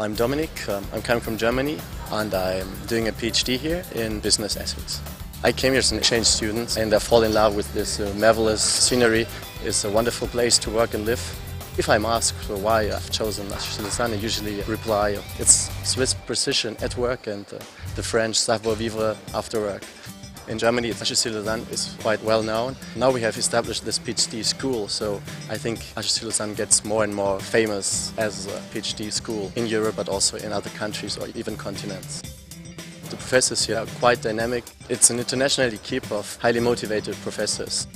I'm Dominic. Um, I'm coming from Germany and I'm doing a PhD here in business ethics. I came here as an exchange student and I fall in love with this uh, marvelous scenery. It's a wonderful place to work and live. If I'm asked why I've chosen Lausanne, I usually reply it's Swiss precision at work and uh, the French savoir-vivre after work. In Germany, Lausanne is quite well known. Now we have established this PhD school, so I think Lausanne gets more and more famous as a PhD school in Europe, but also in other countries or even continents. The professors here are quite dynamic. It's an international equipe of highly motivated professors.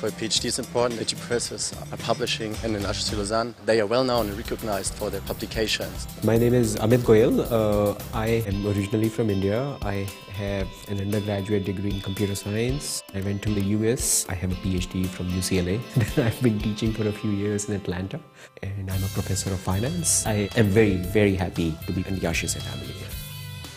For a PhD, it's important that your professors are publishing, and in HEC Lausanne, they are well known and recognized for their publications. My name is Amit Goyal. Uh, I am originally from India. I have an undergraduate degree in computer science. I went to the US. I have a PhD from UCLA. I've been teaching for a few years in Atlanta, and I'm a professor of finance. I am very, very happy to be in the HEC family here.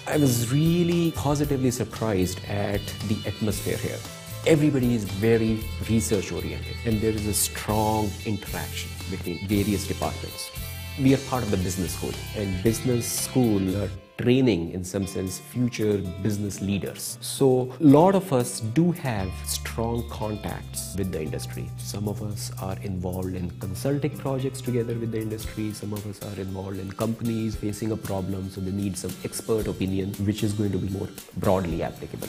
I was really positively surprised at the atmosphere here everybody is very research oriented and there is a strong interaction between various departments. We are part of the business school and business school are training in some sense future business leaders. So a lot of us do have strong contacts with the industry. Some of us are involved in consulting projects together with the industry. Some of us are involved in companies facing a problem so they need some expert opinion which is going to be more broadly applicable.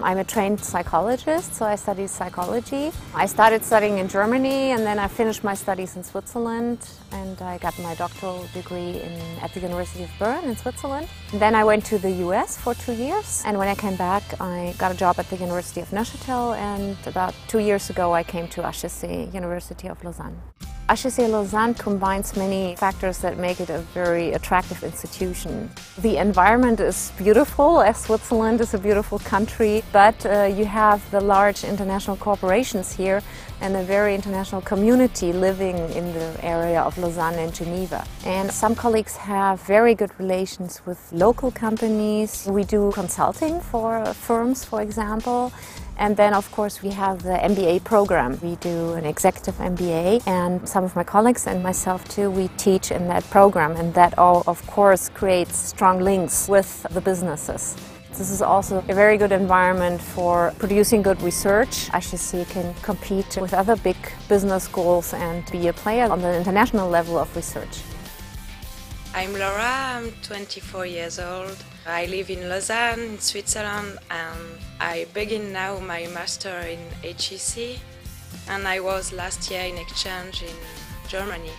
I'm a trained psychologist, so I studied psychology. I started studying in Germany and then I finished my studies in Switzerland and I got my doctoral degree in, at the University of Bern in Switzerland. And then I went to the US for two years and when I came back I got a job at the University of Neuchâtel and about two years ago I came to HEC, University of Lausanne. HEC Lausanne combines many factors that make it a very attractive institution. The environment is beautiful, as Switzerland is a beautiful country, but uh, you have the large international corporations here and a very international community living in the area of Lausanne and Geneva. And some colleagues have very good relations with local companies. We do consulting for firms, for example, and then, of course, we have the MBA program. We do an executive MBA, and some of my colleagues and myself too, we teach in that program, and that all, of course, creates strong links with the businesses. This is also a very good environment for producing good research. HEC can compete with other big business schools and be a player on the international level of research. I'm Laura, I'm 24 years old. I live in Lausanne, in Switzerland, and I begin now my master in HEC, and I was last year in exchange in Germany.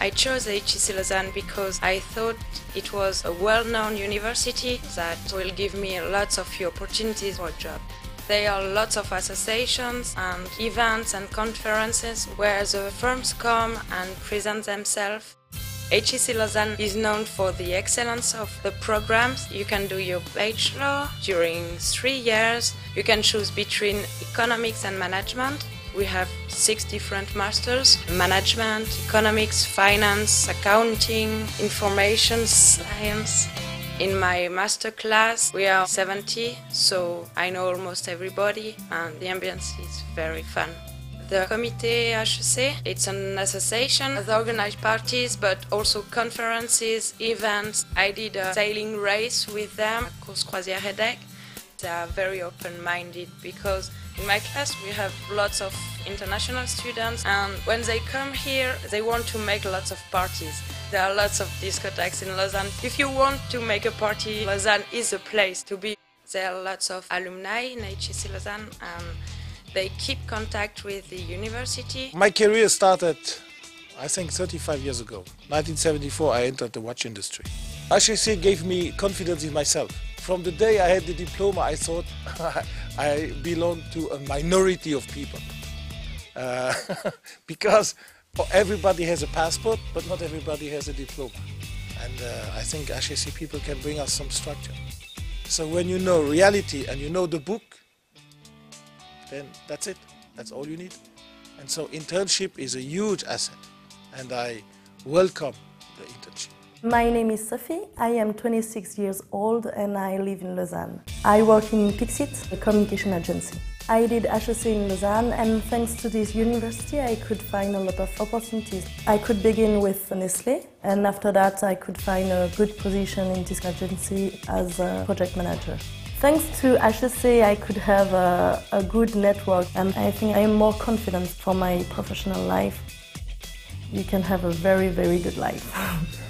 I chose HEC Lausanne because I thought it was a well-known university that will give me lots of opportunities for a job. There are lots of associations and events and conferences where the firms come and present themselves HEC Lausanne is known for the excellence of the programs. You can do your bachelor during three years. You can choose between economics and management. We have six different masters management, economics, finance, accounting, information science. In my master class, we are 70, so I know almost everybody, and the ambience is very fun. The Comité HEC, it's an association that organizes parties but also conferences, events. I did a sailing race with them, Course Croisière EDHEC. They are very open-minded because in my class we have lots of international students and when they come here they want to make lots of parties. There are lots of discotheques in Lausanne. If you want to make a party, Lausanne is a place to be. There are lots of alumni in HEC Lausanne and they keep contact with the university. My career started, I think, 35 years ago. 1974, I entered the watch industry. HEC gave me confidence in myself. From the day I had the diploma, I thought I belonged to a minority of people. Uh, because everybody has a passport, but not everybody has a diploma. And uh, I think HEC people can bring us some structure. So when you know reality and you know the book, then that's it. That's all you need. And so internship is a huge asset, and I welcome the internship. My name is Sophie. I am 26 years old and I live in Lausanne. I work in Pixit, a communication agency. I did HEC in Lausanne and thanks to this university I could find a lot of opportunities. I could begin with Nestle and after that I could find a good position in this agency as a project manager. Thanks to HEC I could have a, a good network and I think I am more confident for my professional life. You can have a very, very good life.